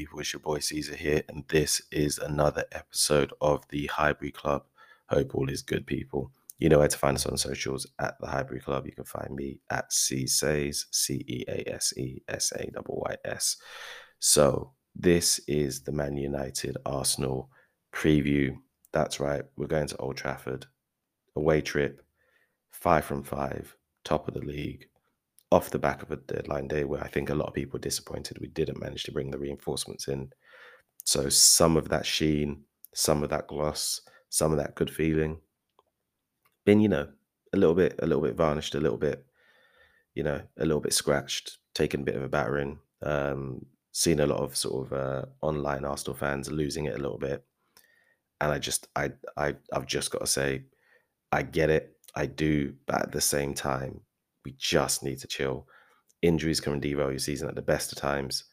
People. It's your boy Caesar here, and this is another episode of the Highbury Club. Hope all is good, people. You know where to find us on socials at the Highbury Club. You can find me at C Says, C E A S E S A Y S. So, this is the Man United Arsenal preview. That's right, we're going to Old Trafford, away trip, five from five, top of the league off the back of a deadline day where I think a lot of people were disappointed we didn't manage to bring the reinforcements in. So some of that sheen, some of that gloss, some of that good feeling, been you know a little bit, a little bit varnished, a little bit, you know, a little bit scratched, taken a bit of a battering. Um, seen a lot of sort of uh, online Arsenal fans losing it a little bit, and I just, I, I, I've just got to say, I get it, I do, but at the same time, we just need to chill. Injuries can derail your season at the best of times.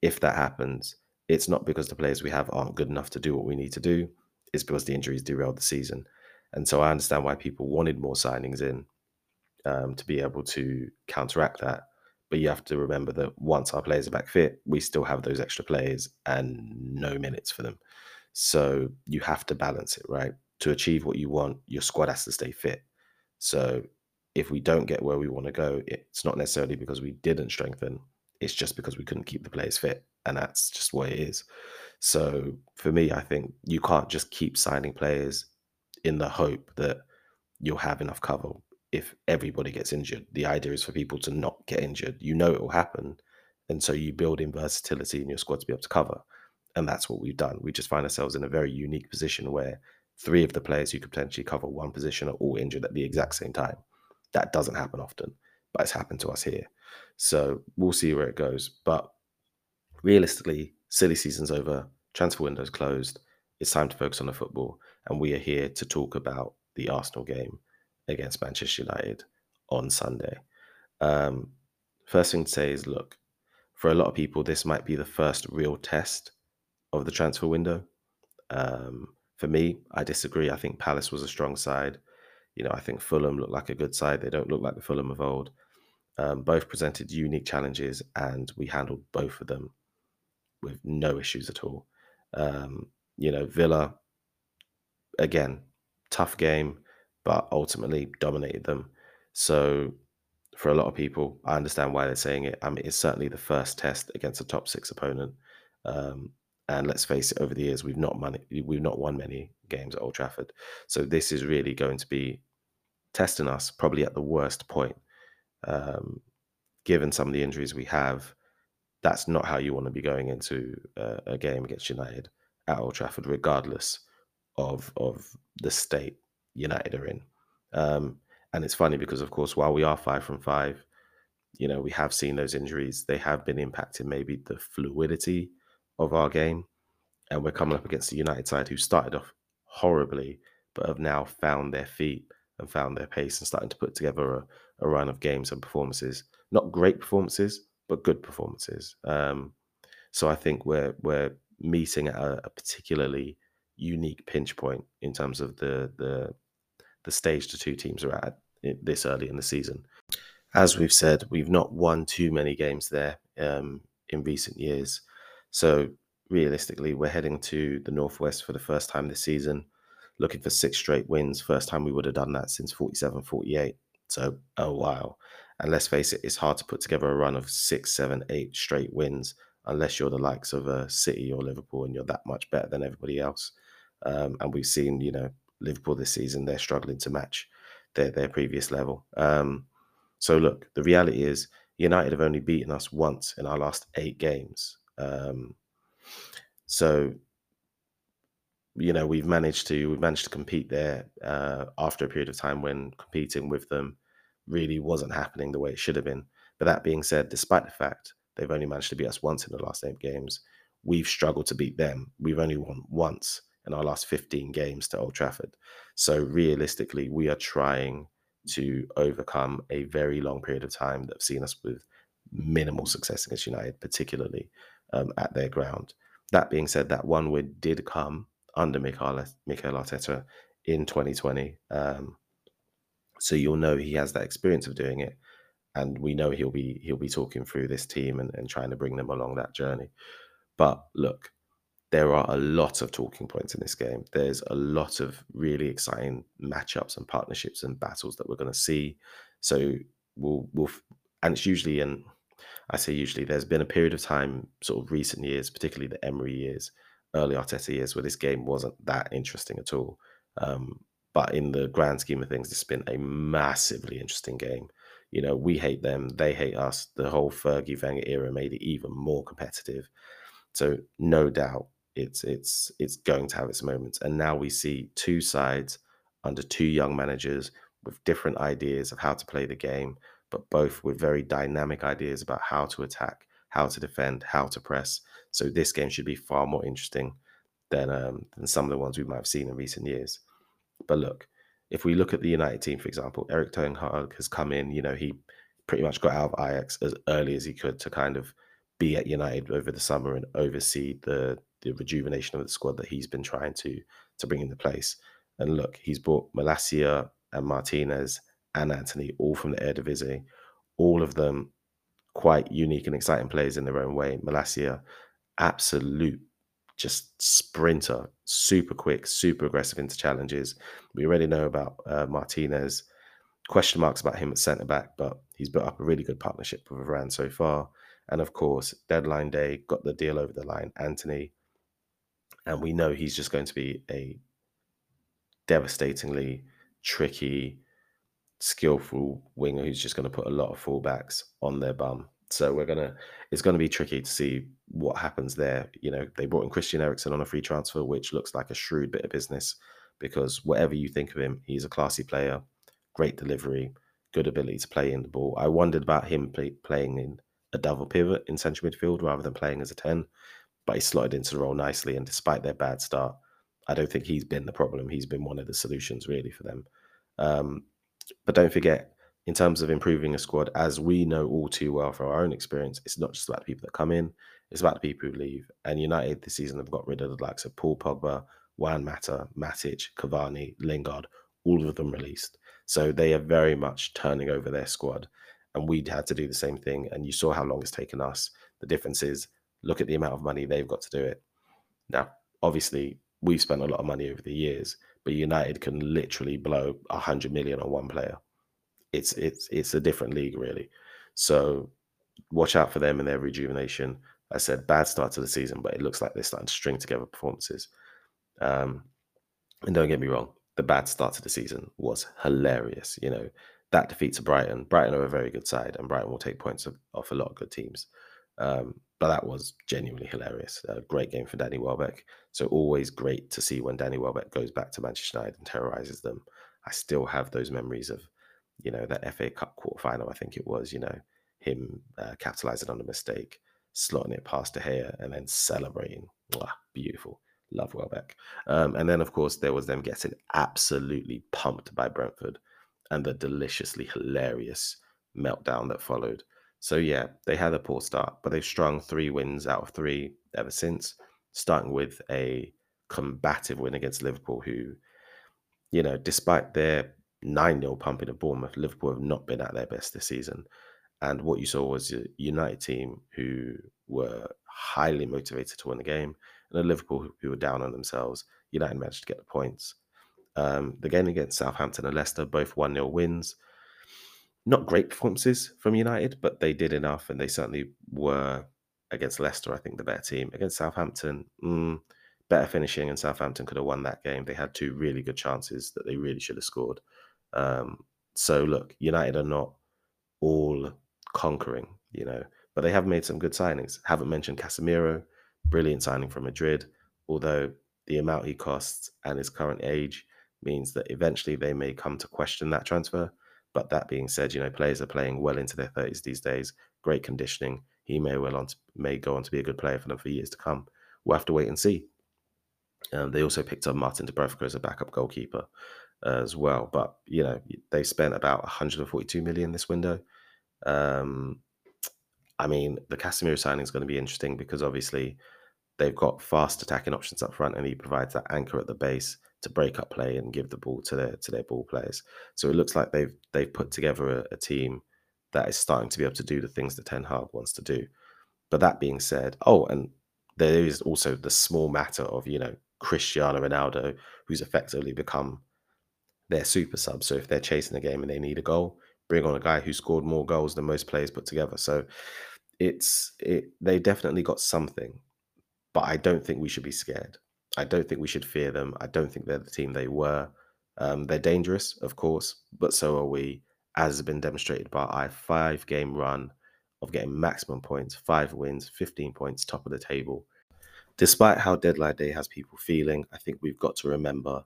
If that happens, it's not because the players we have aren't good enough to do what we need to do. It's because the injuries derailed the season. And so I understand why people wanted more signings in um, to be able to counteract that. But you have to remember that once our players are back fit, we still have those extra players and no minutes for them. So you have to balance it, right? To achieve what you want, your squad has to stay fit. So if we don't get where we want to go, it's not necessarily because we didn't strengthen. It's just because we couldn't keep the players fit, and that's just what it is. So for me, I think you can't just keep signing players in the hope that you'll have enough cover if everybody gets injured. The idea is for people to not get injured. You know it will happen, and so you build in versatility in your squad to be able to cover, and that's what we've done. We just find ourselves in a very unique position where three of the players who could potentially cover one position are all injured at the exact same time. That doesn't happen often, but it's happened to us here. So we'll see where it goes. But realistically, silly season's over, transfer window's closed. It's time to focus on the football. And we are here to talk about the Arsenal game against Manchester United on Sunday. Um, first thing to say is look, for a lot of people, this might be the first real test of the transfer window. Um, for me, I disagree. I think Palace was a strong side. You know, I think Fulham look like a good side. They don't look like the Fulham of old. Um, both presented unique challenges, and we handled both of them with no issues at all. Um, you know, Villa, again, tough game, but ultimately dominated them. So, for a lot of people, I understand why they're saying it. I mean, it's certainly the first test against a top six opponent. Um, and let's face it, over the years we've not money, we've not won many games at Old Trafford. So this is really going to be testing us probably at the worst point. Um, given some of the injuries we have, that's not how you want to be going into a, a game against United at Old Trafford, regardless of of the state United are in. Um, and it's funny because, of course, while we are five from five, you know, we have seen those injuries. They have been impacting maybe the fluidity of our game. And we're coming up against the United side who started off horribly, but have now found their feet and found their pace and starting to put together a, a run of games and performances. Not great performances, but good performances. Um, so I think we're we're meeting at a, a, particularly unique pinch point in terms of the the the stage the two teams are at this early in the season. As we've said, we've not won too many games there um, in recent years. So realistically, we're heading to the Northwest for the first time this season, looking for six straight wins. First time we would have done that since 47 48. So a while. And let's face it, it's hard to put together a run of six, seven, eight straight wins unless you're the likes of a City or Liverpool and you're that much better than everybody else. Um, and we've seen, you know, Liverpool this season, they're struggling to match their, their previous level. Um, so look, the reality is United have only beaten us once in our last eight games. Um, so, you know, we've managed to we've managed to compete there uh, after a period of time when competing with them really wasn't happening the way it should have been. But that being said, despite the fact they've only managed to beat us once in the last eight games, we've struggled to beat them. We've only won once in our last 15 games to Old Trafford. So realistically, we are trying to overcome a very long period of time that have seen us with minimal success against United, particularly um, at their ground. That being said, that one win did come under Mikel, Mikel Arteta in 2020. Um, so you'll know he has that experience of doing it. and we know he'll be he'll be talking through this team and, and trying to bring them along that journey. But look, there are a lot of talking points in this game. There's a lot of really exciting matchups and partnerships and battles that we're going to see. So we'll we'll and it's usually and I say usually there's been a period of time, sort of recent years, particularly the Emery years, early Arteta years, where this game wasn't that interesting at all. Um, but in the grand scheme of things, it's been a massively interesting game. You know, we hate them, they hate us. The whole Fergie Wenger era made it even more competitive. So no doubt, it's it's it's going to have its moments. And now we see two sides under two young managers with different ideas of how to play the game, but both with very dynamic ideas about how to attack, how to defend, how to press. So this game should be far more interesting than um, than some of the ones we might have seen in recent years. But look, if we look at the United team, for example, Erik Ten Hag has come in. You know, he pretty much got out of Ajax as early as he could to kind of be at United over the summer and oversee the the rejuvenation of the squad that he's been trying to to bring into place. And look, he's brought Malacia and Martinez and Antony all from the Eredivisie, all of them quite unique and exciting players in their own way. Malacia, absolute just sprinter, super quick, super aggressive into challenges. We already know about uh, Martinez. Question marks about him at centre back, but he's built up a really good partnership with Varane so far. And of course, deadline day got the deal over the line. Antony. and we know he's just going to be a devastatingly tricky, skillful winger who's just going to put a lot of fullbacks on their bum. So we're gonna it's gonna be tricky to see what happens there. You know, they brought in Christian Eriksen on a free transfer, which looks like a shrewd bit of business because whatever you think of him, he's a classy player, great delivery, good ability to play in the ball. I wondered about him play, playing in a double pivot in central midfield rather than playing as a 10 but he slotted into the role nicely. And despite their bad start, I don't think he's been the problem. He's been one of the solutions really for them. Um, but don't forget, in terms of improving a squad, as we know all too well from our own experience, it's not just about the people that come in, it's about the people who leave. And United this season have got rid of the likes of Paul Pogba, Juan Mata, Matic, Cavani, Lingard, all of them released. So they are very much turning over their squad. And we'd had to do the same thing. And you saw how long it's taken us. The difference is look at the amount of money they've got to do it. Now, obviously, we've spent a lot of money over the years, but United can literally blow a hundred million on one player. It's it's it's a different league, really. So watch out for them and their rejuvenation. I said bad start to the season, but it looks like they're starting to string together performances. Um, and don't get me wrong, the bad start to the season was hilarious. You know, that defeat to Brighton. Brighton are a very good side, and Brighton will take points off a lot of good teams. Um, but that was genuinely hilarious. A great game for Danny Welbeck. So always great to see when Danny Welbeck goes back to Manchester United and terrorizes them. I still have those memories of, you know, that FA Cup quarter final. I think it was, you know, him uh, capitalizing on a mistake, slotting it past De Gea, and then celebrating. Beautiful. Love Welbeck. Um, and then, of course, there was them getting absolutely pumped by Brentford and the deliciously hilarious meltdown that followed. So yeah, they had a poor start, but they've strung three wins out of three ever since, starting with a combative win against Liverpool, who, you know, despite their 9 0 pumping of Bournemouth, Liverpool have not been at their best this season. And what you saw was a United team who were highly motivated to win the game, and a Liverpool who were down on themselves. United managed to get the points. Um, the game against Southampton and Leicester, both 1 0 wins not great performances from United, but they did enough, and they certainly were against Leicester. I think the better team against Southampton. Mm, better finishing, and Southampton could have won that game. They had two really good chances that they really should have scored. Um, so look, United are not all conquering, you know, but they have made some good signings. Haven't mentioned Casemiro, brilliant signing from Madrid, although the amount he costs and his current age means that eventually they may come to question that transfer. But that being said, you know, players are playing well into their 30s these days, great conditioning. He may well on to, may go on to be a good player for them for years to come. We'll have to wait and see. Um, they also picked up Martin Dubravka as a backup goalkeeper as well. But, you know, they spent about 142 million this window. Um, I mean, the Casemiro signing is going to be interesting because obviously they've got fast attacking options up front and he provides that anchor at the base to break up play and give the ball to their to their ball players. So it looks like they've they've put together a, a team that is starting to be able to do the things that Ten Hag wants to do. But that being said, oh, and there is also the small matter of, you know, Cristiano Ronaldo, who's effectively become their super sub. So if they're chasing a game and they need a goal, bring on a guy who scored more goals than most players put together. So it's it they definitely got something, but I don't think we should be scared. I don't think we should fear them. I don't think they're the team they were. Um, they're dangerous, of course, but so are we, as has been demonstrated by our five game run of getting maximum points, five wins, 15 points, top of the table. Despite how deadline day has people feeling, I think we've got to remember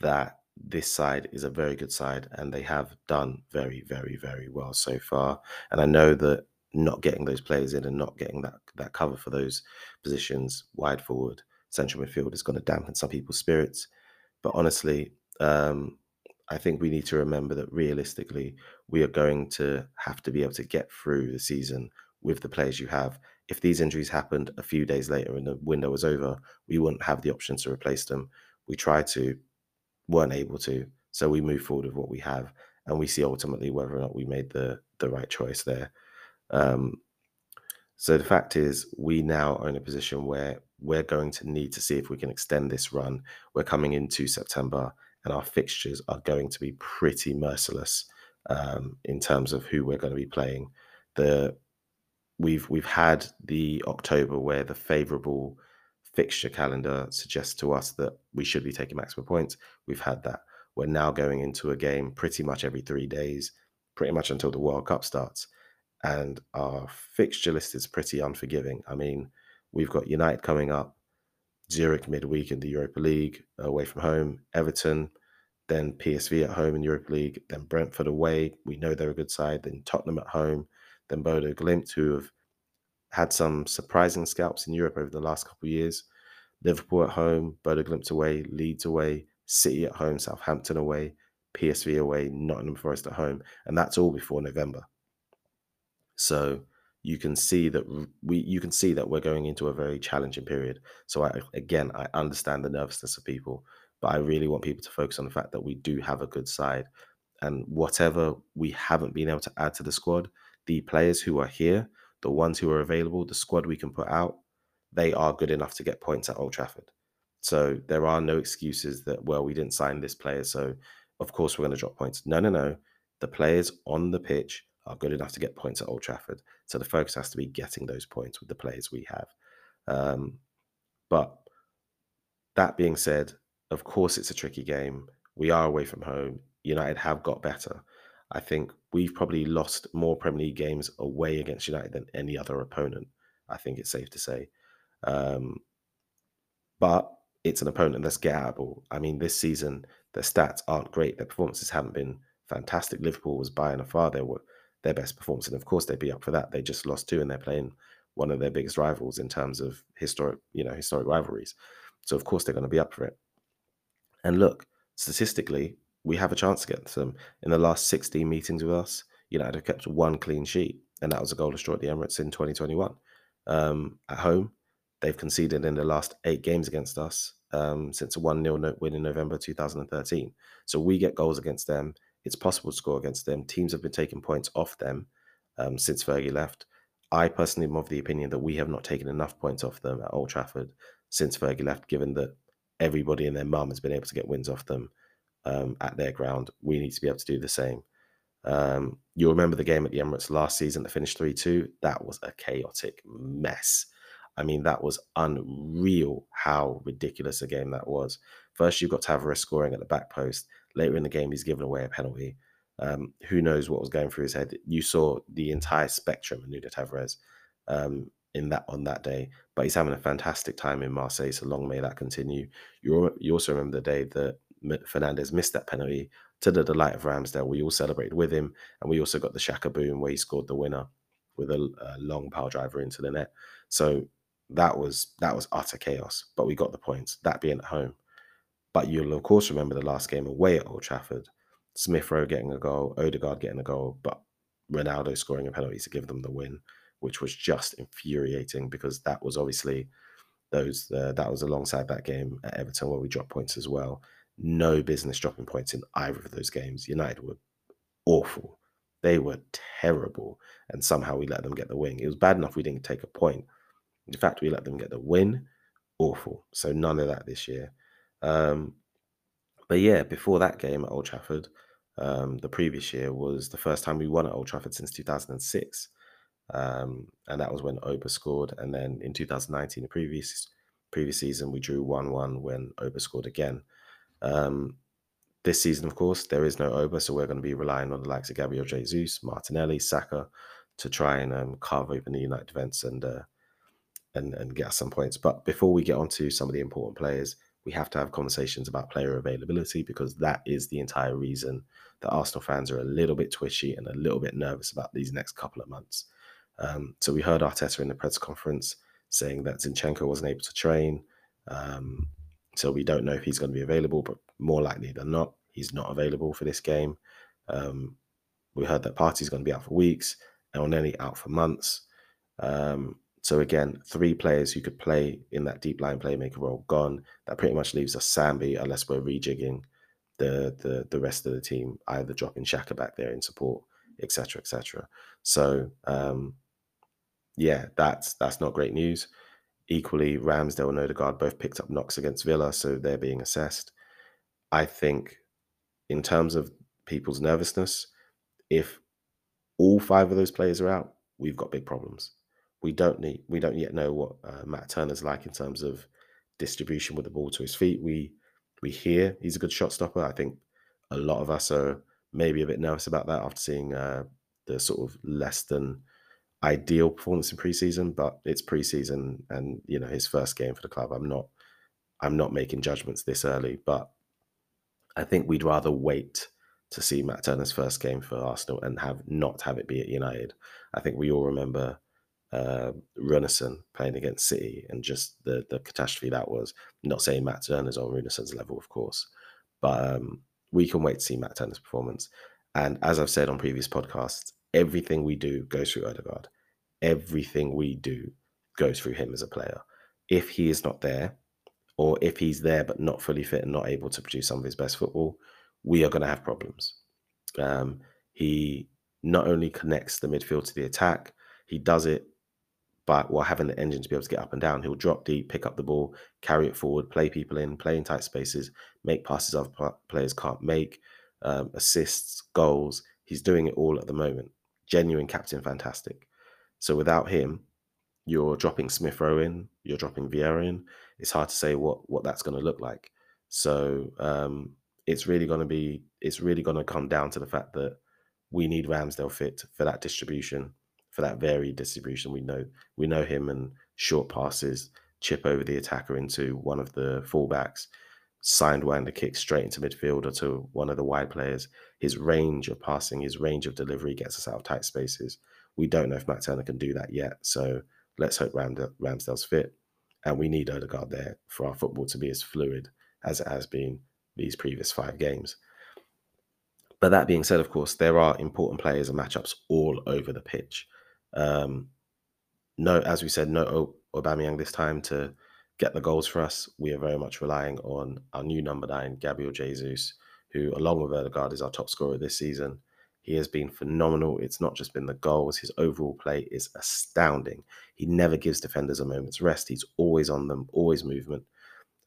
that this side is a very good side and they have done very, very, very well so far. And I know that not getting those players in and not getting that, that cover for those positions wide forward, central midfield is going to dampen some people's spirits. But honestly, um, I think we need to remember that realistically, we are going to have to be able to get through the season with the players you have. If these injuries happened a few days later and the window was over, we wouldn't have the option to replace them. We tried to, weren't able to. So we move forward with what we have, and we see ultimately whether or not we made the the right choice there. Um, so the fact is, we now are in a position where we're going to need to see if we can extend this run. We're coming into September, and our fixtures are going to be pretty merciless um, in terms of who we're going to be playing. The we've we've had the October where the favourable fixture calendar suggests to us that we should be taking maximum points. We've had that. We're now going into a game pretty much every three days, pretty much until the World Cup starts. And our fixture list is pretty unforgiving. I mean, we've got United coming up, Zurich midweek in the Europa League, away from home, Everton, then PSV at home in Europa League, then Brentford away. We know they're a good side, then Tottenham at home, then Bodo Glimt, who have had some surprising scalps in Europe over the last couple of years. Liverpool at home, Bodo Glimt away, Leeds away, City at home, Southampton away, PSV away, Nottingham Forest at home, and that's all before November. So you can see that we you can see that we're going into a very challenging period. So I, again, I understand the nervousness of people, but I really want people to focus on the fact that we do have a good side, and whatever we haven't been able to add to the squad, the players who are here the ones who are available, the squad we can put out, they are good enough to get points at Old Trafford. So there are no excuses that, well, we didn't sign this player. So of course we're going to drop points. No, no, no. The players on the pitch are good enough to get points at Old Trafford. So the focus has to be getting those points with the players we have. Um, but that being said, of course it's a tricky game. We are away from home. United have got better. I think we've probably lost more Premier League games away against United than any other opponent. I think it's safe to say. Um, but it's an opponent that's gettable. I mean, this season, their stats aren't great. Their performances haven't been fantastic. Liverpool was by and far their, their best performance. And of course, they'd be up for that. They just lost two and they're playing one of their biggest rivals in terms of historic, you know, historic rivalries. So of course they're going to be up for it. And look, statistically, we have a chance against them. In the last 16 meetings with us, United have kept one clean sheet, and that was a goal to draw at the Emirates in 2021. Um, at home, they've conceded in the last eight games against us um, since a 1 0 win in November 2013. So we get goals against them. It's possible to score against them. Teams have been taking points off them um, since Fergie left. I personally am of the opinion that we have not taken enough points off them at Old Trafford since Fergie left, given that everybody and their mum has been able to get wins off them um, at their ground. We need to be able to do the same. Um, you'll remember the game at the Emirates last season that finished 3 2. That was a chaotic mess. I mean, that was unreal how ridiculous a game that was. First, you've got Tavares scoring at the back post. Later in the game, he's given away a penalty. Um, who knows what was going through his head? You saw the entire spectrum of Nuno Tavares um, in that on that day, but he's having a fantastic time in Marseille. So long may that continue. You you also remember the day that Fernandes missed that penalty to the delight of Ramsdale. We all celebrated with him, and we also got the Xhaka boom where he scored the winner with a, a long power driver into the net. So that was that was utter chaos, but we got the points. That being at home, but you'll of course remember the last game away at Old Trafford. Smith Rowe getting a goal, Odegaard getting a goal, but Ronaldo scoring a penalty to give them the win, which was just infuriating because that was obviously those uh, that was alongside that game at Everton where we dropped points as well no business dropping points in either of those games. United were awful. They were terrible, and somehow we let them get the win. It was bad enough we didn't take a point. In fact, we let them get the win. Awful. So none of that this year. Um, but yeah, before that game at Old Trafford, um, the previous year was the first time we won at Old Trafford since 2006. Um, and that was when Oba scored. And then in 2019, the previous previous season, we drew 1 1 when Oba scored again. Um, this season, of course, there is no Oba, so we're going to be relying on the likes of Gabriel Jesus, Martinelli, Saka to try and um, carve open the United defence and, uh, and and get us some points. But before we get on to some of the important players, we have to have conversations about player availability because that is the entire reason that Arsenal fans are a little bit twitchy and a little bit nervous about these next couple of months. Um, so we heard Arteta in the press conference saying that Zinchenko wasn't able to train. Um, so we don't know if he's going to be available, but more likely than not, he's not available for this game. Um, we heard that Partey's going to be out for weeks, and Elneny out for months. Um, so again, three players who could play in that deep line playmaker role gone. That pretty much leaves us Sambi, unless we're rejigging the the the rest of the team, either dropping Xhaka back there in support, etc., etc. So um, yeah, that's that's not great news. Equally, Ramsdale and Odegaard both picked up knocks against Villa, so they're being assessed. I think, in terms of people's nervousness, if all five of those players are out, we've got big problems we don't need we don't yet know what uh, Matt Turner's like in terms of distribution with the ball to his feet. We we hear he's a good shot stopper. I think a lot of us are maybe a bit nervous about that after seeing uh, the sort of less than ideal performance in preseason. But it's preseason, and you know his first game for the club. I'm not I'm not making judgments this early, but I think we'd rather wait to see Matt Turner's first game for Arsenal and have not have it be at United. I think we all remember uh, playing against City and just the the catastrophe that was. not saying Matt Turner's on Runarsson's level, of course, but um, we can wait to see Matt Turner's performance. And as I've said on previous podcasts, everything we do goes through Odegaard. Everything we do goes through him as a player. If he is not there, or if he's there but not fully fit and not able to produce some of his best football, we are going to have problems. Um, he not only connects the midfield to the attack, he does it but while having the engine to be able to get up and down, he'll drop deep, pick up the ball, carry it forward, play people in, play in tight spaces, make passes other players can't make, um, assists, goals. He's doing it all at the moment. Genuine captain, fantastic. So without him, you're dropping Smith Rowe in, you're dropping Vieira in. It's hard to say what what that's going to look like. So um, it's really going to be it's really going to come down to the fact that we need Ramsdale fit for that distribution for that varied distribution. We know we know him and short passes, chip over the attacker into one of the fullbacks, sidewinder kick straight into midfield or to one of the wide players. His range of passing, his range of delivery gets us out of tight spaces. We don't know if Matt Turner can do that yet. So let's hope Ram- Ramsdale's fit. And we need Odegaard there for our football to be as fluid as it has been these previous five games. But that being said, of course, there are important players and matchups all over the pitch. Um, no, as we said, no Aubameyang this time to get the goals for us. We are very much relying on our new number nine, Gabriel Jesus, who, along with Odegaard, is our top scorer this season. He has been phenomenal. It's not just been the goals, his overall play is astounding. He never gives defenders a moment's rest. He's always on them, always movement,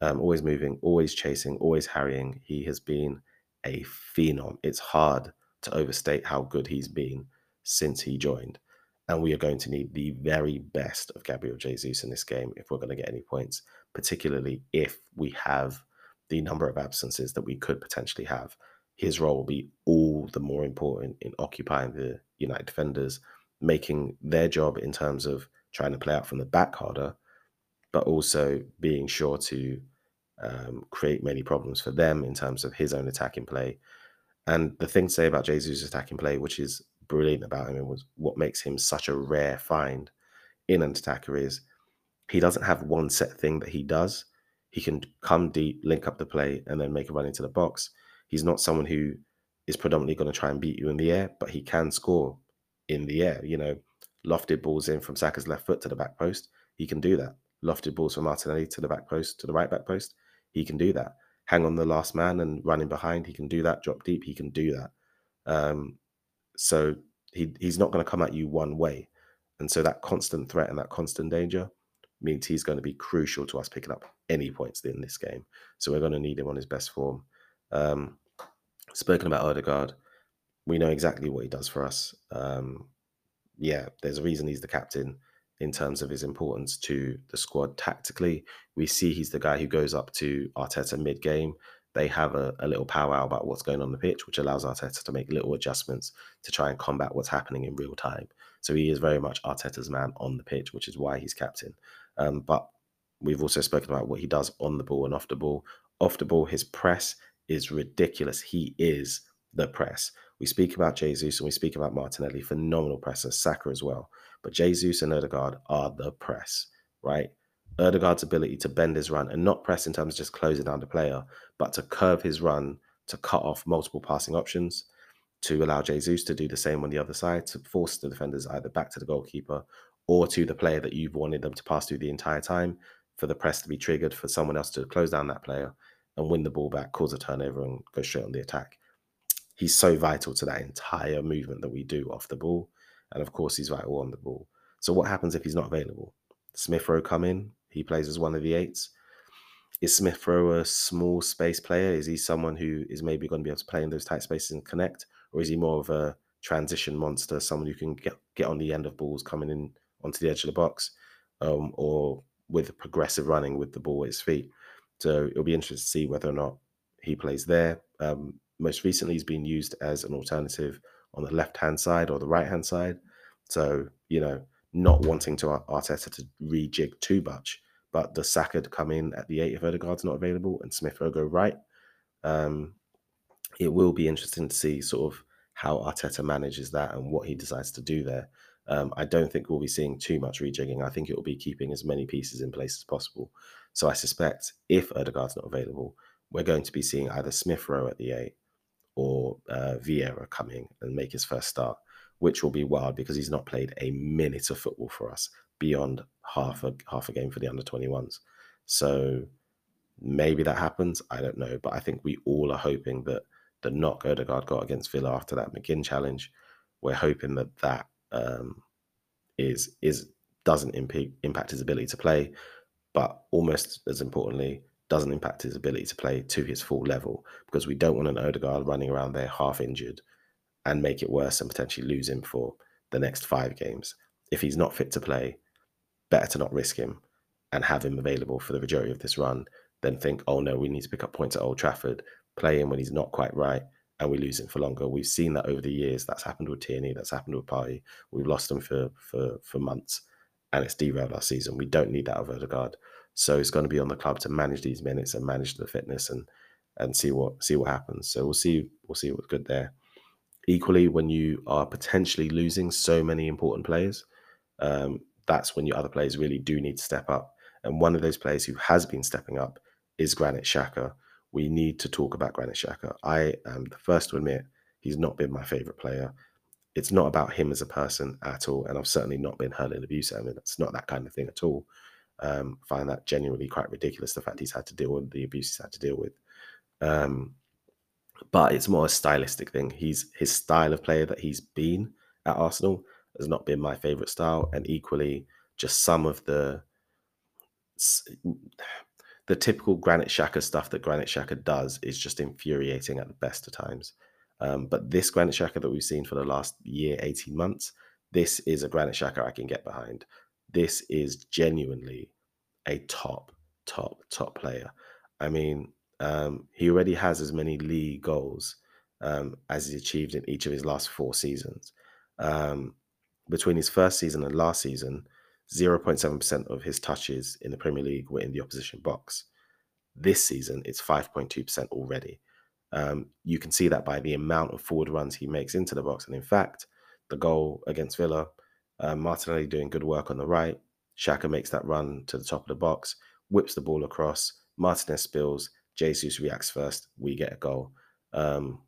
um, always moving, always chasing, always harrying. He has been a phenom. It's hard to overstate how good he's been since he joined. And we are going to need the very best of Gabriel Jesus in this game if we're going to get any points, particularly if we have the number of absences that we could potentially have. His role will be all the more important in occupying the United defenders, making their job in terms of trying to play out from the back harder, but also being sure to um, create many problems for them in terms of his own attacking play. And the thing to say about Jesus' attacking play, which is brilliant about him and was what makes him such a rare find in an attacker is he doesn't have one set thing that he does. He can come deep, link up the play, and then make a run into the box. He's not someone who is predominantly going to try and beat you in the air, but he can score in the air. You know, lofted balls in from Saka's left foot to the back post. He can do that. Lofted balls from Martinelli to the back post, to the right back post. He can do that. Hang on the last man and running behind. He can do that. Drop deep. He can do that. Um, so he he's not going to come at you one way, and so that constant threat and that constant danger means he's going to be crucial to us picking up any points in this game. So we're going to need him on his best form. Um, spoken about Odegaard, we know exactly what he does for us. Um, yeah, there's a reason he's the captain in terms of his importance to the squad tactically. We see he's the guy who goes up to Arteta mid game. They have a, a little powwow about what's going on the pitch, which allows Arteta to make little adjustments to try and combat what's happening in real time. So he is very much Arteta's man on the pitch, which is why he's captain. Um, but we've also spoken about what he does on the ball and off the ball. Off the ball, his press is ridiculous. He is the press. We speak about Jesus and we speak about Martinelli, phenomenal pressers, Saka as well. But Jesus and Odegaard are the press, right? Odegaard's ability to bend his run and not press in terms of just closing down the player, but to curve his run to cut off multiple passing options, to allow Jesus to do the same on the other side, to force the defenders either back to the goalkeeper or to the player that you've wanted them to pass through the entire time, for the press to be triggered, for someone else to close down that player and win the ball back, cause a turnover, and go straight on the attack. He's so vital to that entire movement that we do off the ball. And of course, he's vital on the ball. So, what happens if he's not available? Smith Rowe come in, he plays as one of the eights. Is Smith Rowe a small space player? Is he someone who is maybe going to be able to play in those tight spaces and connect? Or is he more of a transition monster, someone who can get, get on the end of balls coming in onto the edge of the box? Um, or with progressive running with the ball at his feet. So it'll be interesting to see whether or not he plays there. Um, most recently, he's been used as an alternative on the left hand side or the right hand side. So, you know, not wanting to Arteta to rejig too much, but does Saka come in at the eight if Odegaard's not available and Smith will go right? Um, it will be interesting to see sort of how Arteta manages that and what he decides to do there. Um, I don't think we'll be seeing too much rejigging. I think it will be keeping as many pieces in place as possible. So I suspect if Odegaard's not available, we're going to be seeing either Smith Rowe at the eight or uh, Vieira coming and make his first start, which will be wild because he's not played a minute of football for us beyond half a half a game for the under 21s. So maybe that happens. I don't know, but I think we all are hoping that the knock Odegaard got against Villa after that McGinn challenge, we're hoping that that um, is is doesn't imp- impact his ability to play, but almost as importantly, doesn't impact his ability to play to his full level because we don't want an Odegaard running around there half injured and make it worse and potentially lose him for the next five games. If he's not fit to play, better to not risk him and have him available for the majority of this run than think, oh no, we need to pick up points at Old Trafford, play him when he's not quite right, and we lose him for longer. We've seen that over the years. That's happened with Tierney. That's happened with Partey. We've lost him for for for months, and it's derailed our season. We don't need that of Odegaard. So it's going to be on the club to manage these minutes and manage the fitness and and see what see what happens. So we'll see we'll see what's good there. Equally, when you are potentially losing so many important players, um, that's when your other players really do need to step up. And one of those players who has been stepping up is Granit Xhaka we need to talk about Granit Xhaka. I am the first to admit he's not been my favorite player. It's not about him as a person at all, and I've certainly not been hurling abuse at him. It's not that kind of thing at all. Um, find that genuinely quite ridiculous. The fact he's had to deal with the abuse he's had to deal with. Um, but it's more a stylistic thing. He's his style of player that he's been at Arsenal has not been my favorite style, and equally, just some of the the typical Granit Xhaka stuff that Granit Xhaka does is just infuriating at the best of times. Um, but this Granit Xhaka that we've seen for the last year, 18 months, this is a Granit Xhaka I can get behind. This is genuinely a top, top, top player. I mean, um, he already has as many league goals um, as he achieved in each of his last four seasons. Um, between his first season and last season, 0.7% of his touches in the Premier League were in the opposition box. This season, it's 5.2% already. Um, you can see that by the amount of forward runs he makes into the box. And in fact, the goal against Villa, uh, Martinelli doing good work on the right. Xhaka makes that run to the top of the box, whips the ball across. Martinez spills. Jesus reacts first. We get a goal. Um,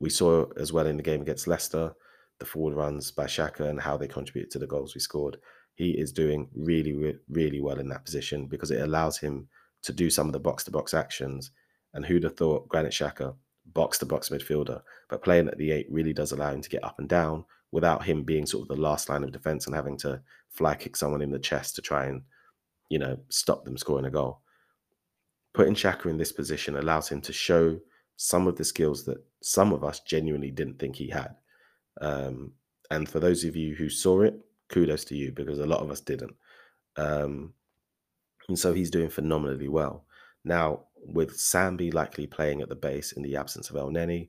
we saw as well in the game against Leicester the forward runs by Xhaka and how they contribute to the goals we scored he is doing really, really well in that position because it allows him to do some of the box to box actions. And who'd have thought Granit Xhaka, box to box midfielder, but playing at the eight really does allow him to get up and down without him being sort of the last line of defense and having to fly kick someone in the chest to try and, you know, stop them scoring a goal. Putting Xhaka in this position allows him to show some of the skills that some of us genuinely didn't think he had. Um, and for those of you who saw it, kudos to you because a lot of us didn't. Um, and so he's doing phenomenally well. Now, with Sambi likely playing at the base in the absence of Elneny,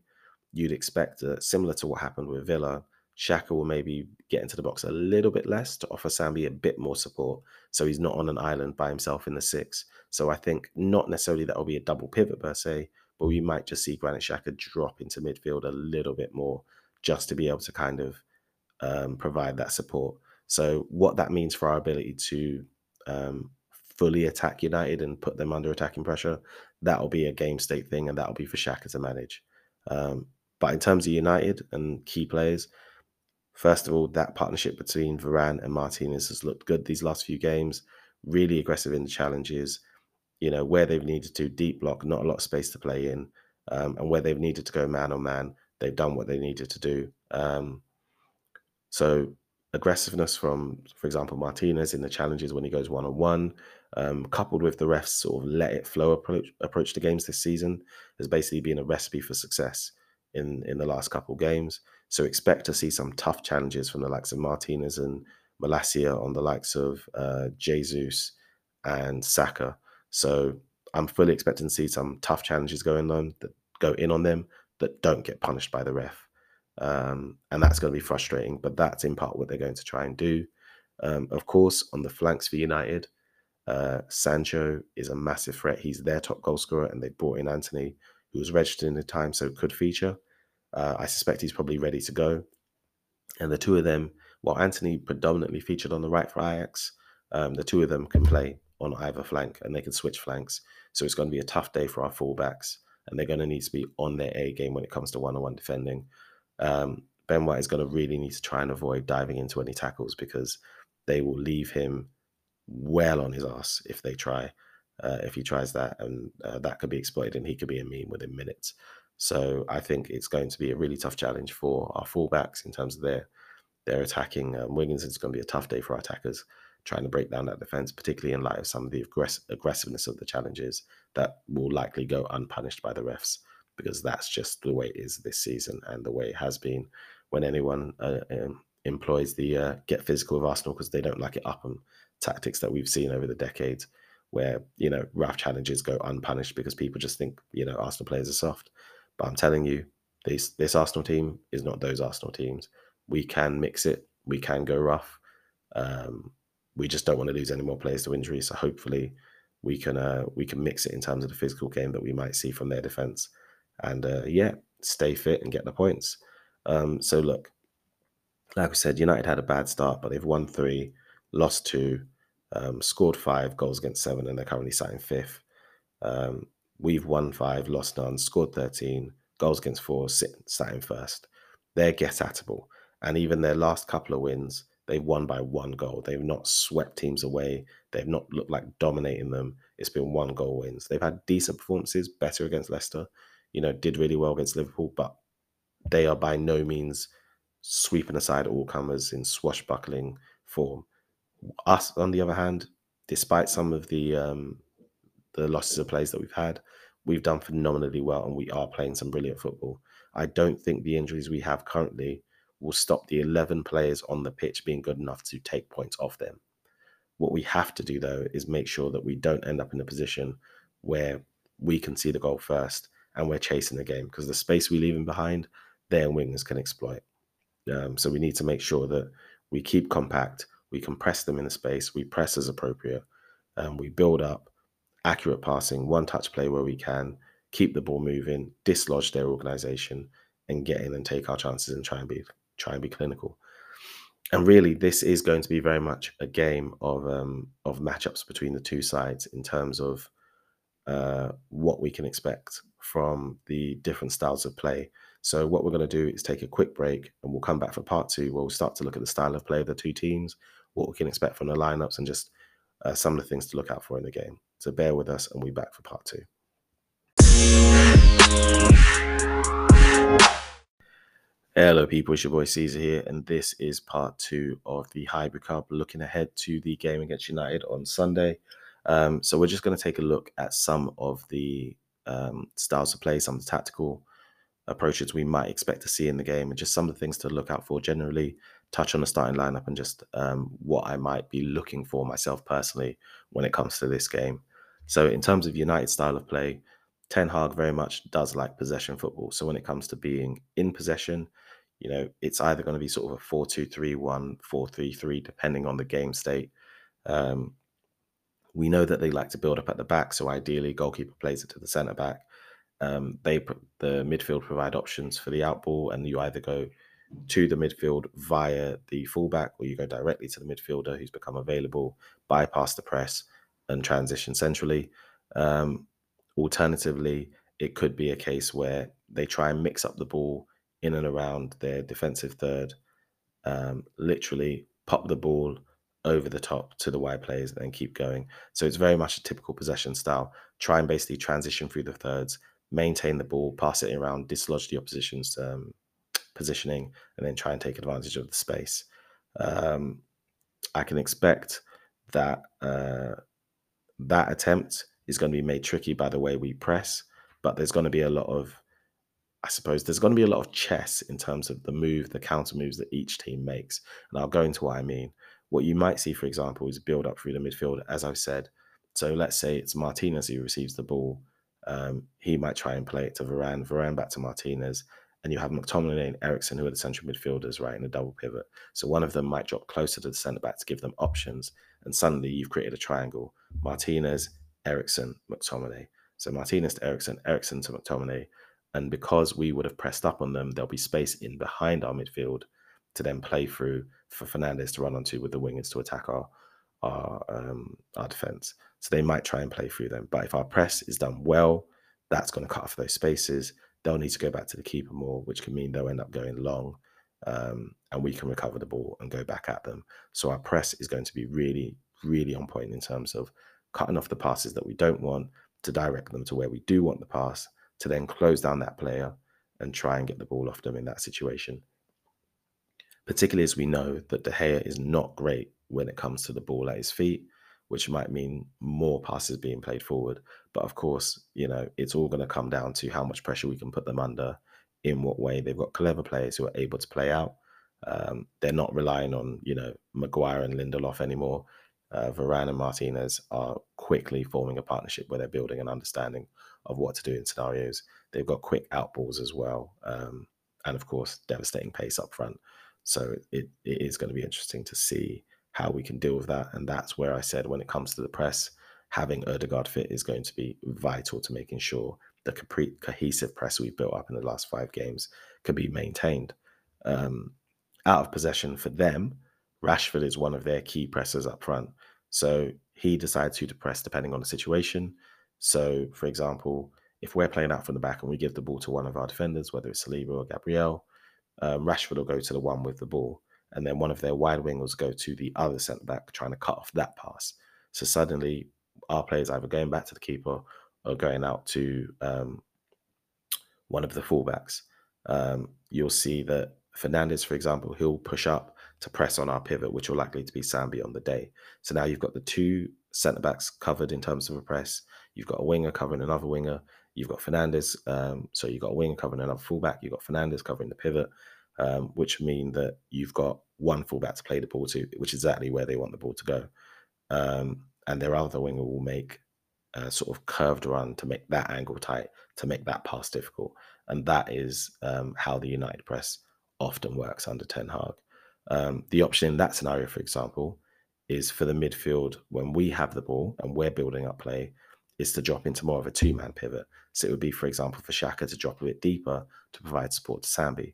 you'd expect that similar to what happened with Villa, Xhaka will maybe get into the box a little bit less to offer Sambi a bit more support. So he's not on an island by himself in the six. So I think not necessarily that will be a double pivot per se, but we might just see Granit Xhaka drop into midfield a little bit more just to be able to kind of um, provide that support. So what that means for our ability to um, fully attack United and put them under attacking pressure, that'll be a game state thing, and that'll be for Xhaka to manage. Um, but in terms of United and key players, first of all, that partnership between Varane and Martinez has looked good these last few games. Really aggressive in the challenges. You know where they've needed to deep block, not a lot of space to play in, um, and where they've needed to go man on man, they've done what they needed to do. Um, so aggressiveness from, for example, Martinez in the challenges when he goes one on one, coupled with the refs sort of let it flow approach approach to games this season, has basically been a recipe for success in in the last couple games. So expect to see some tough challenges from the likes of Martinez and Malacia on the likes of uh, Jesus and Saka. So I'm fully expecting to see some tough challenges going on that go in on them that don't get punished by the ref. Um, and that's going to be frustrating, but that's in part what they're going to try and do. Um, of course, on the flanks for United, uh, Sancho is a massive threat. He's their top goal scorer, and they brought in Antony, who was registered in the time, so could feature. Uh, I suspect he's probably ready to go. And the two of them, while Antony predominantly featured on the right for Ajax, um, the two of them can play on either flank and they can switch flanks. So it's going to be a tough day for our fullbacks, and they're going to need to be on their A game when it comes to one on one defending. Um, ben White is going to really need to try and avoid diving into any tackles because they will leave him well on his ass if they try. Uh, if he tries that, and uh, that could be exploited, and he could be a meme within minutes. So I think it's going to be a really tough challenge for our fullbacks in terms of their their attacking. Um, Wiggins is going to be a tough day for our attackers trying to break down that defense, particularly in light of some of the aggress- aggressiveness of the challenges that will likely go unpunished by the refs because that's just the way it is this season and the way it has been when anyone uh, um, employs the uh, get physical with Arsenal because they don't like it up and tactics that we've seen over the decades where you know rough challenges go unpunished because people just think you know Arsenal players are soft. But I'm telling you, this this Arsenal team is not those Arsenal teams. We can mix it. We can go rough. Um, we just don't want to lose any more players to injury. So hopefully, we can uh, we can mix it in terms of the physical game that we might see from their defense, and uh, yeah, stay fit and get the points. Um, so look, like I said, United had a bad start, but they've won three, lost two, um, scored five goals against seven, and they're currently sat in fifth. Um, we've won five, lost none, scored 13, goals against four, sit, sat in first. They're get atable. And even their last couple of wins, they've won by one goal. They've not swept teams away. They've not looked like dominating them. It's been one goal wins. They've had decent performances, better against Leicester, you know, did really well against Liverpool, but they are by no means sweeping aside all comers in swashbuckling form. Us, on the other hand, despite some of the um, the losses of plays that we've had, we've done phenomenally well and we are playing some brilliant football. I don't think the injuries we have currently will stop the 11 players on the pitch being good enough to take points off them. What we have to do, though, is make sure that we don't end up in a position where we can see the goal first and we're chasing the game because the space we leave leaving behind, their wingers can exploit. Um, so we need to make sure that we keep compact, we compress them in the space, we press as appropriate, and we build up accurate passing, one touch play where we can, keep the ball moving, dislodge their organization, and get in and take our chances and try and be try and be clinical. And really, this is going to be very much a game of um, of matchups between the two sides in terms of uh, what we can expect from the different styles of play. So what we're going to do is take a quick break and we'll come back for part two where we'll start to look at the style of play of the two teams, what we can expect from the lineups, and just uh, some of the things to look out for in the game. So bear with us and we'll be back for part two. Hello, people. It's your boy Caesar here, and this is part two of the Highbury Club looking ahead to the game against United on Sunday. Um, so, we're just going to take a look at some of the um, styles of play, some of the tactical approaches we might expect to see in the game, and just some of the things to look out for generally. Touch on the starting lineup and just um, what I might be looking for myself personally when it comes to this game. So, in terms of United style of play, Ten Hag very much does like possession football. So, when it comes to being in possession, you know, it's either going to be sort of a 4 2 3 1, 4 3 3, depending on the game state. Um, we know that they like to build up at the back. So ideally, goalkeeper plays it to the centre back. Um, they the midfield provide options for the outball, and you either go to the midfield via the fullback, or you go directly to the midfielder who's become available, bypass the press, and transition centrally. Um, alternatively, it could be a case where they try and mix up the ball in and around their defensive third, um, literally pop the ball over the top to the wide players and keep going. So it's very much a typical possession style. Try and basically transition through the thirds, maintain the ball, pass it around, dislodge the opposition's um, positioning, and then try and take advantage of the space. Um, I can expect that uh, that attempt is going to be made tricky by the way we press, but there's going to be a lot of I suppose there's going to be a lot of chess in terms of the move, the counter moves that each team makes. And I'll go into what I mean. What you might see, for example, is build up through the midfield, as I've said. So let's say it's Martinez who receives the ball. Um, he might try and play it to Varane, Varane back to Martinez. And you have McTominay and Eriksen, who are the central midfielders, right, in a double pivot. So one of them might drop closer to the centre back to give them options. And suddenly you've created a triangle Martinez, Eriksen, McTominay. So Martinez to Eriksen, Eriksen to McTominay. And because we would have pressed up on them, there'll be space in behind our midfield to then play through for Fernandes to run onto with the wingers to attack our our um, our defense. So they might try and play through them. But if our press is done well, that's going to cut off those spaces. They'll need to go back to the keeper more, which can mean they'll end up going long, um, and we can recover the ball and go back at them. So our press is going to be really, really on point in terms of cutting off the passes that we don't want to direct them to where we do want the pass to then close down that player and try and get the ball off them in that situation. Particularly as we know that De Gea is not great when it comes to the ball at his feet, which might mean more passes being played forward. But of course, you know, it's all going to come down to how much pressure we can put them under, in what way. They've got clever players who are able to play out. Um, they're not relying on, you know, Maguire and Lindelof anymore. Uh, Varane and Martinez are quickly forming a partnership where they're building an understanding of what to do in scenarios. They've got quick outballs as well, um, and of course, devastating pace up front. So it, it is going to be interesting to see how we can deal with that. And that's where I said when it comes to the press, having Odegaard fit is going to be vital to making sure the cohesive press we've built up in the last five games can be maintained. Um, out of possession for them, Rashford is one of their key pressers up front. So he decides who to press depending on the situation. So, for example, if we're playing out from the back and we give the ball to one of our defenders, whether it's Saliba or Gabriel, um, Rashford will go to the one with the ball, and then one of their wide wingers go to the other centre back, trying to cut off that pass. So suddenly, our players either going back to the keeper or going out to um, one of the fullbacks. Um, you'll see that Fernandes, for example, he'll push up to press on our pivot, which will likely to be Sambi on the day. So now you've got the two centre backs covered in terms of a press. You've got a winger covering another winger. You've got Fernandes. Um, so you've got a winger covering another fullback. You've got Fernandes covering the pivot, um, which mean that you've got one fullback to play the ball to, which is exactly where they want the ball to go. Um, and their other winger will make a sort of curved run to make that angle tight, to make that pass difficult. And that is um, how the United press often works under Ten Hag. Um, the option in that scenario, for example, is for the midfield when we have the ball and we're building up play is to drop into more of a two man pivot. So it would be, for example, for Xhaka to drop a bit deeper to provide support to Sambi.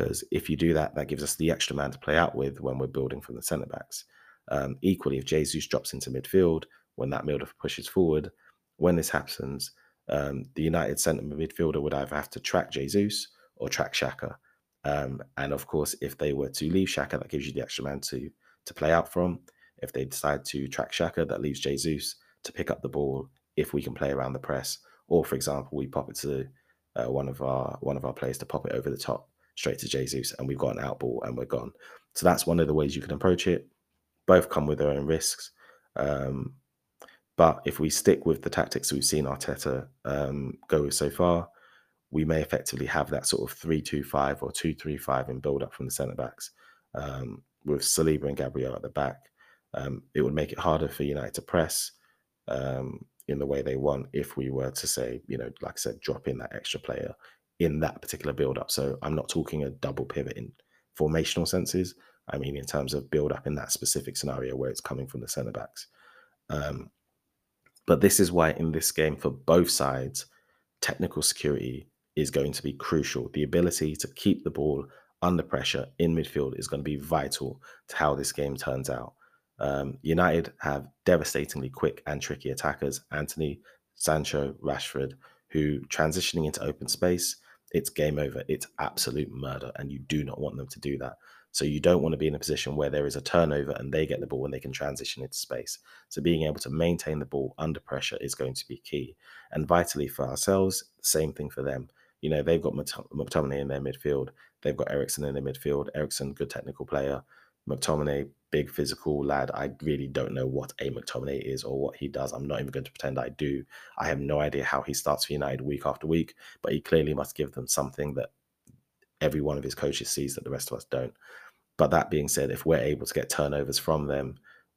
Because if you do that, that gives us the extra man to play out with when we're building from the centre backs. Um, equally, if Jesus drops into midfield, when that midfielder pushes forward, when this happens, um, the United centre midfielder would either have to track Jesus or track Xhaka. Um, and of course, if they were to leave Xhaka, that gives you the extra man to to play out from. If they decide to track Xhaka, that leaves Jesus to pick up the ball if we can play around the press, or for example, we pop it to uh, one of our one of our players to pop it over the top straight to Jesus, and we've got an out ball and we're gone. So that's one of the ways you can approach it. Both come with their own risks. Um, but if we stick with the tactics we've seen Arteta um, go with so far, we may effectively have that sort of 3 2 5 or 2 3 5 in build up from the centre backs um, with Saliba and Gabriel at the back. Um, it would make it harder for United to press um, in the way they want if we were to say, you know, like I said, drop in that extra player in that particular build up. So I'm not talking a double pivot in formational senses. I mean, in terms of build up in that specific scenario where it's coming from the centre backs. Um, but this is why in this game, for both sides, technical security is going to be crucial. The ability to keep the ball under pressure in midfield is going to be vital to how this game turns out. Um, United have devastatingly quick and tricky attackers Antony, Sancho, Rashford, who transitioning into open space, it's game over. It's absolute murder, and you do not want them to do that. So you don't want to be in a position where there is a turnover and they get the ball and they can transition into space. So being able to maintain the ball under pressure is going to be key. And vitally for ourselves, same thing for them. You know, they've got McTominay in their midfield. They've got Eriksen in their midfield. Eriksen, good technical player. McTominay, big physical lad. I really don't know what a McTominay is or what he does. I'm not even going to pretend I do. I have no idea how he starts for United week after week, but he clearly must give them something that every one of his coaches sees that the rest of us don't. But that being said, if we're able to get turnovers from them,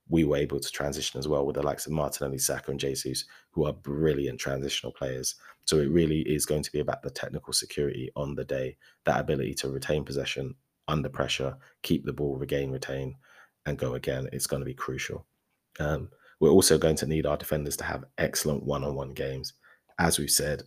we were able to transition as well with the likes of Martinelli, Saka, and Jesus, who are brilliant transitional players. So it really is going to be about the technical security on the day, that ability to retain possession under pressure, keep the ball, regain, retain, and go again. It's going to be crucial. Um, we're also going to need our defenders to have excellent one on one games. As we've said,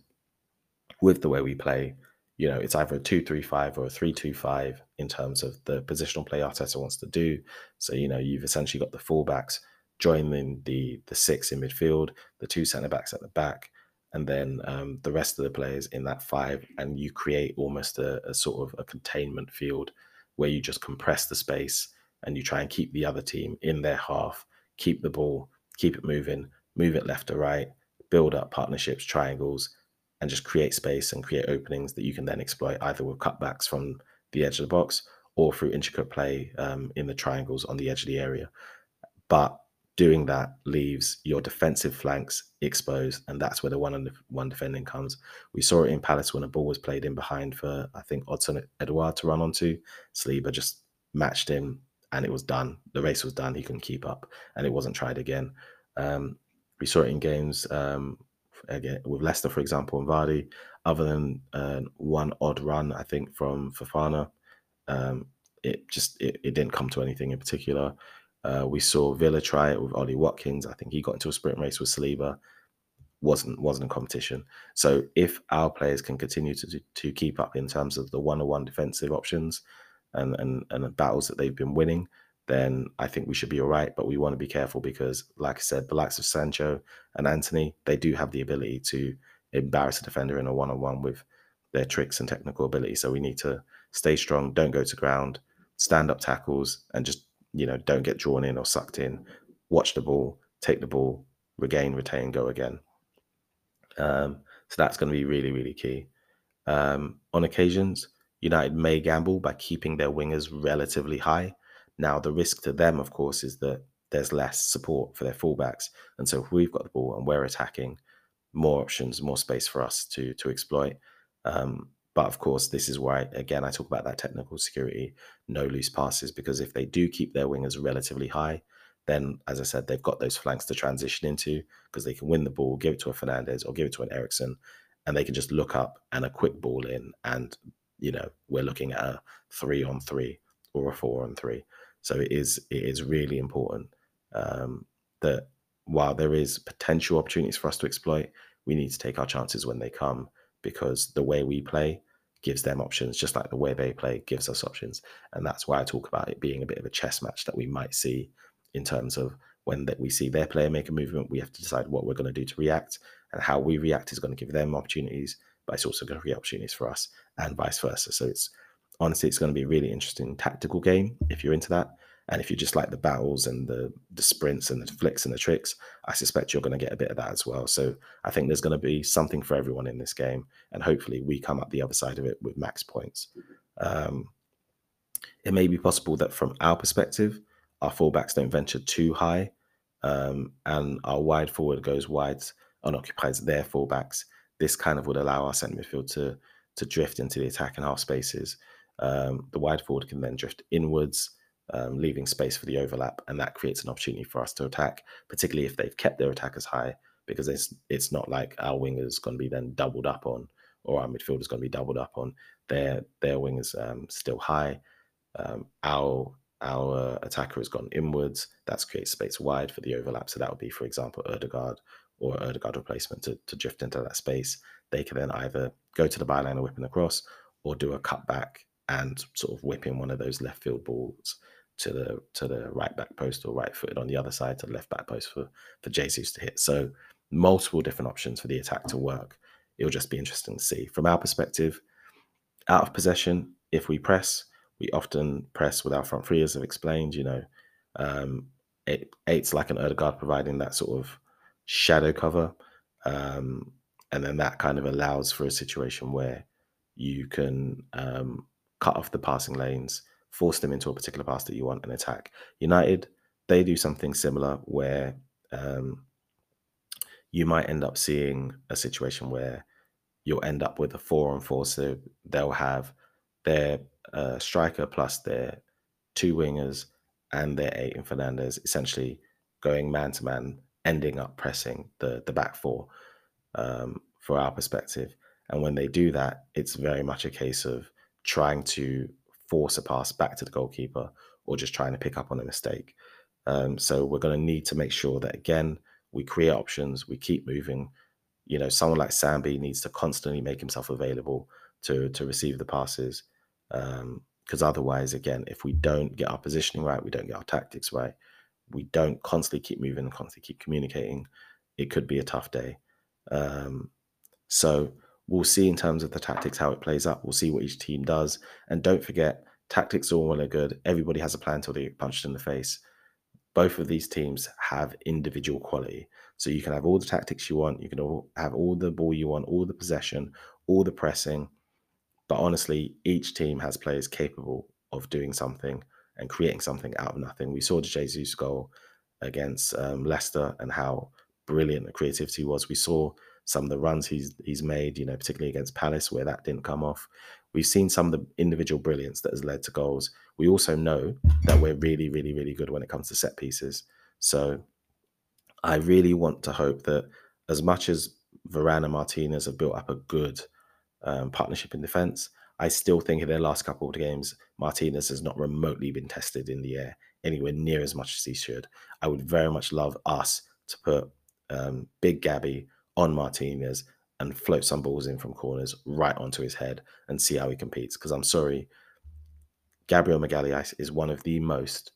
with the way we play, you know, it's either a 2 3 5 or a 3 2 5 in terms of the positional play Arteta wants to do. So, you know, you've essentially got the fullbacks joining the the six in midfield, the two centre backs at the back, and then um, the rest of the players in that five. And you create almost a, a sort of a containment field where you just compress the space and you try and keep the other team in their half, keep the ball, keep it moving, move it left to right, build up partnerships, triangles, and just create space and create openings that you can then exploit either with cutbacks from the edge of the box or through intricate play um, in the triangles on the edge of the area. But doing that leaves your defensive flanks exposed, and that's where the one on one defending comes. We saw it in Palace when a ball was played in behind for I think Odsonne Edouard to run onto. Saliba just matched him, and it was done. The race was done. He couldn't keep up, and it wasn't tried again. Um, we saw it in games um, again with Leicester, for example, and Vardy. Other than uh, one odd run, I think from Fofana, um, it just it, it didn't come to anything in particular. Uh, we saw Villa try it with Ollie Watkins. I think he got into a sprint race with Saliba. wasn't wasn't a competition. So if our players can continue to to keep up in terms of the one on one defensive options and and and battles that they've been winning, then I think we should be all right. But we want to be careful because, like I said, the likes of Sancho and Antony, they do have the ability to embarrass a defender in a one on one with their tricks and technical ability. So we need to stay strong, don't go to ground, stand up tackles, and just, you know, don't get drawn in or sucked in. Watch the ball, take the ball, regain, retain, go again. Um, so that's going to be really, really key. Um, on occasions, United may gamble by keeping their wingers relatively high now, the risk to them, of course, is that there's less support for their fullbacks. And so if we've got the ball and we're attacking, more options, more space for us to to exploit. Um, but of course, this is why again I talk about that technical security, no loose passes, because if they do keep their wingers relatively high, then as I said, they've got those flanks to transition into because they can win the ball, give it to a Fernandes or give it to an Eriksen, and they can just look up and a quick ball in, and you know we're looking at a three on three or a four on three. So it is it is really important um, that while there is potential opportunities for us to exploit, we need to take our chances when they come because the way we play gives them options, just like the way they play gives us options. And that's why I talk about it being a bit of a chess match that we might see in terms of when that we see their player make a movement, we have to decide what we're going to do to react, and how we react is going to give them opportunities, but it's also going to create opportunities for us, and vice versa. So it's honestly, it's going to be a really interesting tactical game if you're into that. And if you just like the battles and the the sprints and the flicks and the tricks, I suspect you're going to get a bit of that as well. So I think there's going to be something for everyone in this game, and hopefully we come up the other side of it with max points. Um, it may be possible that from our perspective, our fullbacks don't venture too high, um, and our wide forward goes wide and occupies their fullbacks. This kind of would allow our centre midfield to to drift into the attack and half spaces. Um, the wide forward can then drift inwards, um, leaving space for the overlap, and that creates an opportunity for us to attack, particularly if they've kept their attackers high, because it's it's not like our wingers going to be then doubled up on, or our midfield is going to be doubled up on. Their their wingers um, still high. Um, our our attacker has gone inwards. That's creates space wide for the overlap. So that would be, for example, Odegaard or Odegaard replacement to, to drift into that space. They can then either go to the byline and whipping across or do a cutback and sort of whip in one of those left field balls to the to the right back post or right footed on the other side to the left back post for for Jesus to hit. So multiple different options for the attack to work. It'll just be interesting to see. From our perspective, out of possession, if we press, we often press with our front three, as I've explained. You know, um, eight's like an Odegaard providing that sort of shadow cover, um, and then that kind of allows for a situation where you can um, cut off the passing lanes, force them into a particular pass that you want, and attack. United, they do something similar where um, you might end up seeing a situation where you'll end up with a four on four. So they'll have their uh, striker plus their two wingers and their eight in Fernandes, essentially going man to man, ending up pressing the the back four um, for our perspective. And when they do that, it's very much a case of trying to force a pass back to the goalkeeper or just trying to pick up on a mistake. Um, so we're going to need to make sure that again we create options, we keep moving. You know, someone like Sambi needs to constantly make himself available to to receive the passes because um, otherwise, again, if we don't get our positioning right, we don't get our tactics right, we don't constantly keep moving and constantly keep communicating, it could be a tough day. Um, so we'll see in terms of the tactics how it plays up. We'll see what each team does, and don't forget, tactics are all well and good. Everybody has a plan until they get punched in the face. Both of these teams have individual quality. So you can have all the tactics you want, you can all have all the ball you want, all the possession, all the pressing, but honestly, each team has players capable of doing something and creating something out of nothing. We saw Jesus goal against um, Leicester and how brilliant the creativity was. We saw some of the runs he's he's made, you know, particularly against Palace where that didn't come off. We've seen some of the individual brilliance that has led to goals. We also know that we're really, really, really good when it comes to set pieces. So I really want to hope that as much as Varane and Martinez have built up a good um, partnership in defence. I still think in their last couple of games, Martinez has not remotely been tested in the air anywhere near as much as he should. I would very much love us to put um, Big Gabby on Martinez and float some balls in from corners right onto his head and see how he competes. Because I'm sorry, Gabriel Magalhaes is one of the most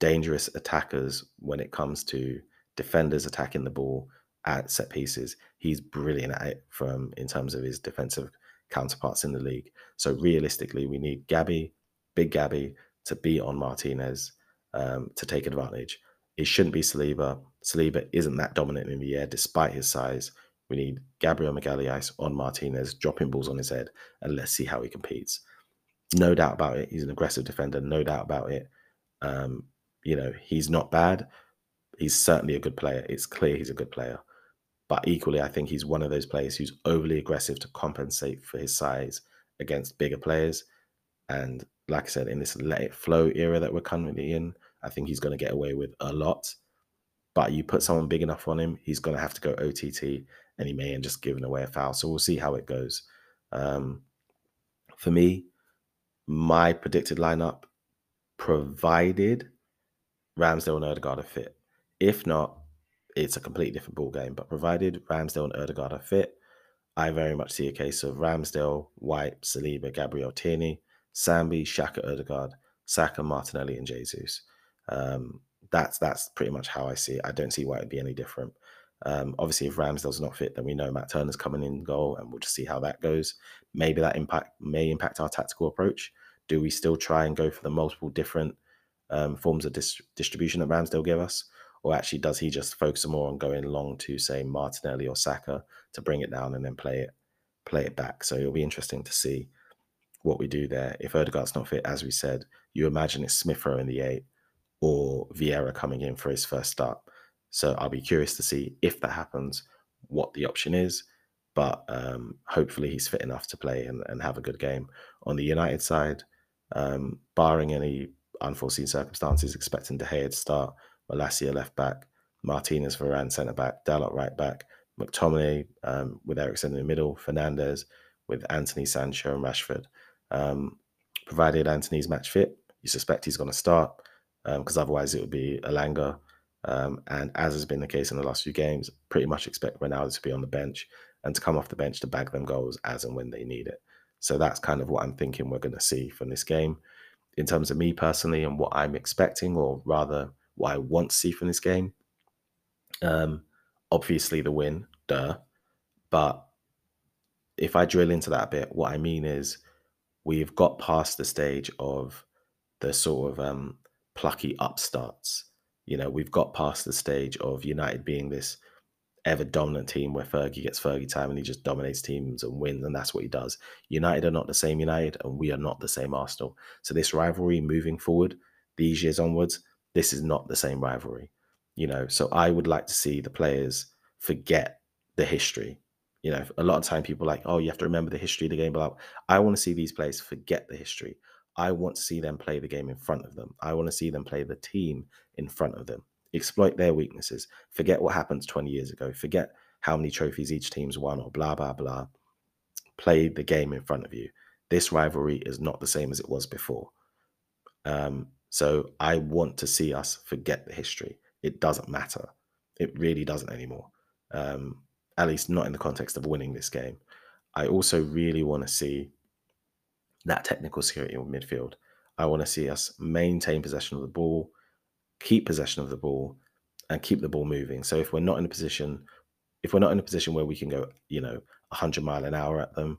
dangerous attackers when it comes to defenders attacking the ball at set pieces. He's brilliant at it from in terms of his defensive counterparts in the league. So realistically, we need Gabby, Big Gabby, to be on Martinez um, to take advantage. It shouldn't be Saliba. Saliba isn't that dominant in the air despite his size. We need Gabriel Magalhaes on Martinez, dropping balls on his head, and let's see how he competes. No doubt about it. He's an aggressive defender. No doubt about it. Um, you know, he's not bad. He's certainly a good player. It's clear he's a good player. But equally, I think he's one of those players who's overly aggressive to compensate for his size against bigger players. And like I said, in this let it flow era that we're currently in, I think he's going to get away with a lot. But you put someone big enough on him, he's going to have to go OTT and he may end just giving away a foul. So we'll see how it goes. Um, for me, my predicted lineup, provided Ramsdale and Odegaard are fit. If not, it's a completely different ball game. But provided Ramsdale and Odegaard are fit, I very much see a case of Ramsdale, White, Saliba, Gabriel Tierney, Sambi, Xhaka, Odegaard, Saka, Martinelli, and Jesus. Um, that's that's pretty much how I see it. I don't see why it'd be any different. Um, obviously, if Ramsdale's not fit, then we know Matt Turner's coming in goal, and we'll just see how that goes. Maybe that impact may impact our tactical approach. Do we still try and go for the multiple different um, forms of dis- distribution that Ramsdale give us, or actually does he just focus more on going long to say Martinelli or Saka to bring it down and then play it play it back? So it'll be interesting to see. what we do there. If Odegaard's not fit, as we said, you imagine it's Smith Rowe in the eight or Vieira coming in for his first start. So I'll be curious to see if that happens, what the option is. But um, hopefully he's fit enough to play and, and have a good game. On the United side, um, barring any unforeseen circumstances, expecting De Gea to start, Malacia left back, Martinez Varane centre back, Dalot right back, McTominay um, with Eriksen in the middle, Fernandes with Antony Sancho and Rashford. Um, provided Antony's match fit, you suspect he's going to start because um, otherwise it would be Elanga. Um, and as has been the case in the last few games, pretty much expect Ronaldo to be on the bench and to come off the bench to bag them goals as and when they need it. So that's kind of what I'm thinking we're going to see from this game. In terms of me personally and what I'm expecting, or rather what I want to see from this game, um, obviously the win, duh. But if I drill into that a bit, what I mean is we've got past the stage of the sort of um, plucky upstarts. You know, we've got past the stage of United being this ever dominant team where Fergie gets Fergie time and he just dominates teams and wins, and that's what he does. United are not the same United, and we are not the same Arsenal. So this rivalry moving forward, these years onwards, this is not the same rivalry. You know, so I would like to see the players forget the history. You know, a lot of time people like, oh, you have to remember the history of the game. But I want to see these players forget the history. I want to see them play the game in front of them. I want to see them play the team in front of them. Exploit their weaknesses. Forget what happened 20 years ago. Forget how many trophies each team's won or blah, blah, blah. Play the game in front of you. This rivalry is not the same as it was before. Um, so I want to see us forget the history. It doesn't matter. It really doesn't anymore. Um, at least not in the context of winning this game. I also really want to see that technical security in midfield. I want to see us maintain possession of the ball, keep possession of the ball, and keep the ball moving. So if we're not in a position, if we're not in a position where we can go, you know, 100 mile an hour at them,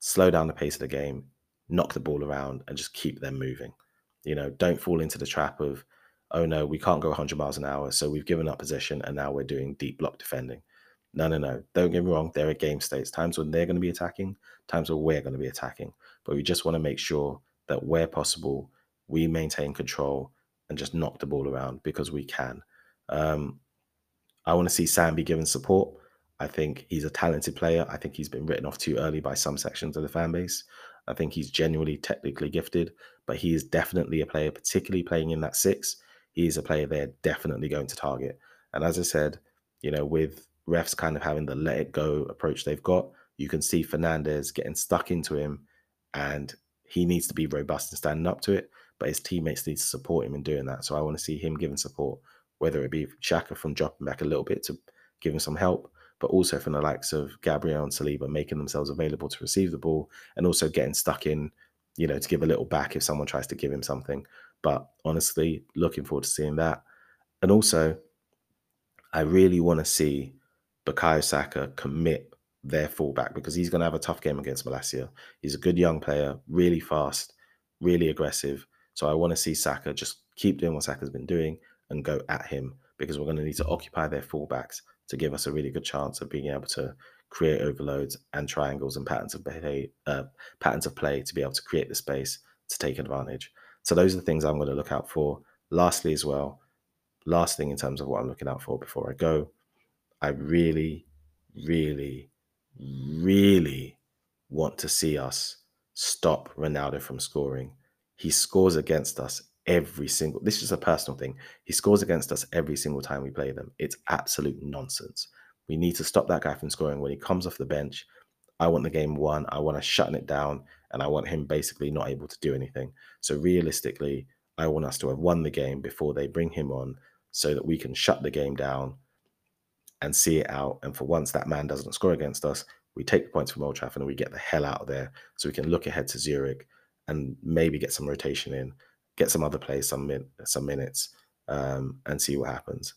slow down the pace of the game, knock the ball around, and just keep them moving. You know, don't fall into the trap of, oh no, we can't go 100 miles an hour, so we've given up possession and now we're doing deep block defending. No, no, no. Don't get me wrong. There are game states, times when they're going to be attacking, times when we're going to be attacking. But we just want to make sure that where possible, we maintain control and just knock the ball around because we can. Um, I want to see Sam be given support. I think he's a talented player. I think he's been written off too early by some sections of the fan base. I think he's genuinely technically gifted, but he is definitely a player, particularly playing in that six. He is a player they're definitely going to target. And as I said, you know, with refs kind of having the let it go approach they've got, you can see Fernandes getting stuck into him and he needs to be robust and standing up to it, but his teammates need to support him in doing that. So I want to see him giving support, whether it be Xhaka from dropping back a little bit to give him some help, but also from the likes of Gabriel and Saliba making themselves available to receive the ball and also getting stuck in, you know, to give a little back if someone tries to give him something. But honestly, looking forward to seeing that. And also, I really want to see Bukayo Saka commit their fullback because he's going to have a tough game against Malacia. He's a good young player, really fast, really aggressive. So I want to see Saka just keep doing what Saka's been doing and go at him because we're going to need to occupy their fullbacks to give us a really good chance of being able to create overloads and triangles and patterns of play, uh, patterns of play to be able to create the space to take advantage. So those are the things I'm going to look out for. Lastly, as well, last thing in terms of what I'm looking out for before I go, I really, really, really want to see us stop Ronaldo from scoring. He scores against us every single this is a personal thing. He scores against us every single time we play them. It's absolute nonsense. We need to stop that guy from scoring when he comes off the bench. I want the game won. I want to shut it down and I want him basically not able to do anything. So realistically, I want us to have won the game before they bring him on so that we can shut the game down and see it out. And for once that man doesn't score against us, we take the points from Old Trafford and we get the hell out of there so we can look ahead to Zurich and maybe get some rotation in, get some other players some min- some minutes um, and see what happens.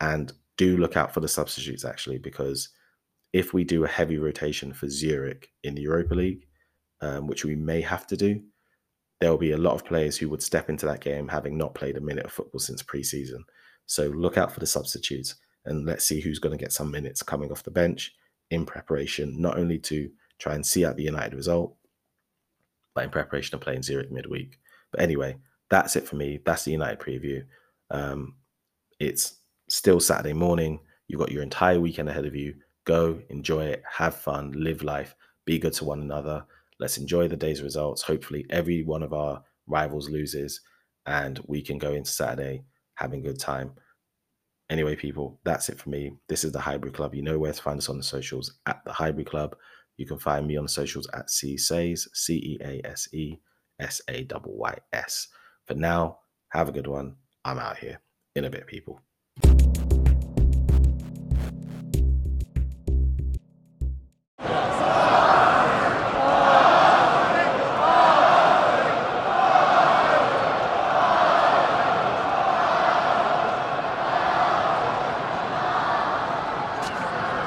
And do look out for the substitutes actually because if we do a heavy rotation for Zurich in the Europa League, um, which we may have to do, there will be a lot of players who would step into that game having not played a minute of football since pre-season. So look out for the substitutes and let's see who's going to get some minutes coming off the bench in preparation, not only to try and see out the United result, but in preparation of playing Zurich midweek. But anyway, that's it for me. That's the United preview. Um, it's still Saturday morning. You've got your entire weekend ahead of you. Go, enjoy it, have fun, live life, be good to one another. Let's enjoy the day's results. Hopefully, every one of our rivals loses, and we can go into Saturday having a good time. Anyway, people, that's it for me. This is the Highbury Club. You know where to find us on the socials at the Highbury Club. You can find me on the socials at C Says, C E A S E S A Y S. For now, have a good one. I'm out here in a bit, people you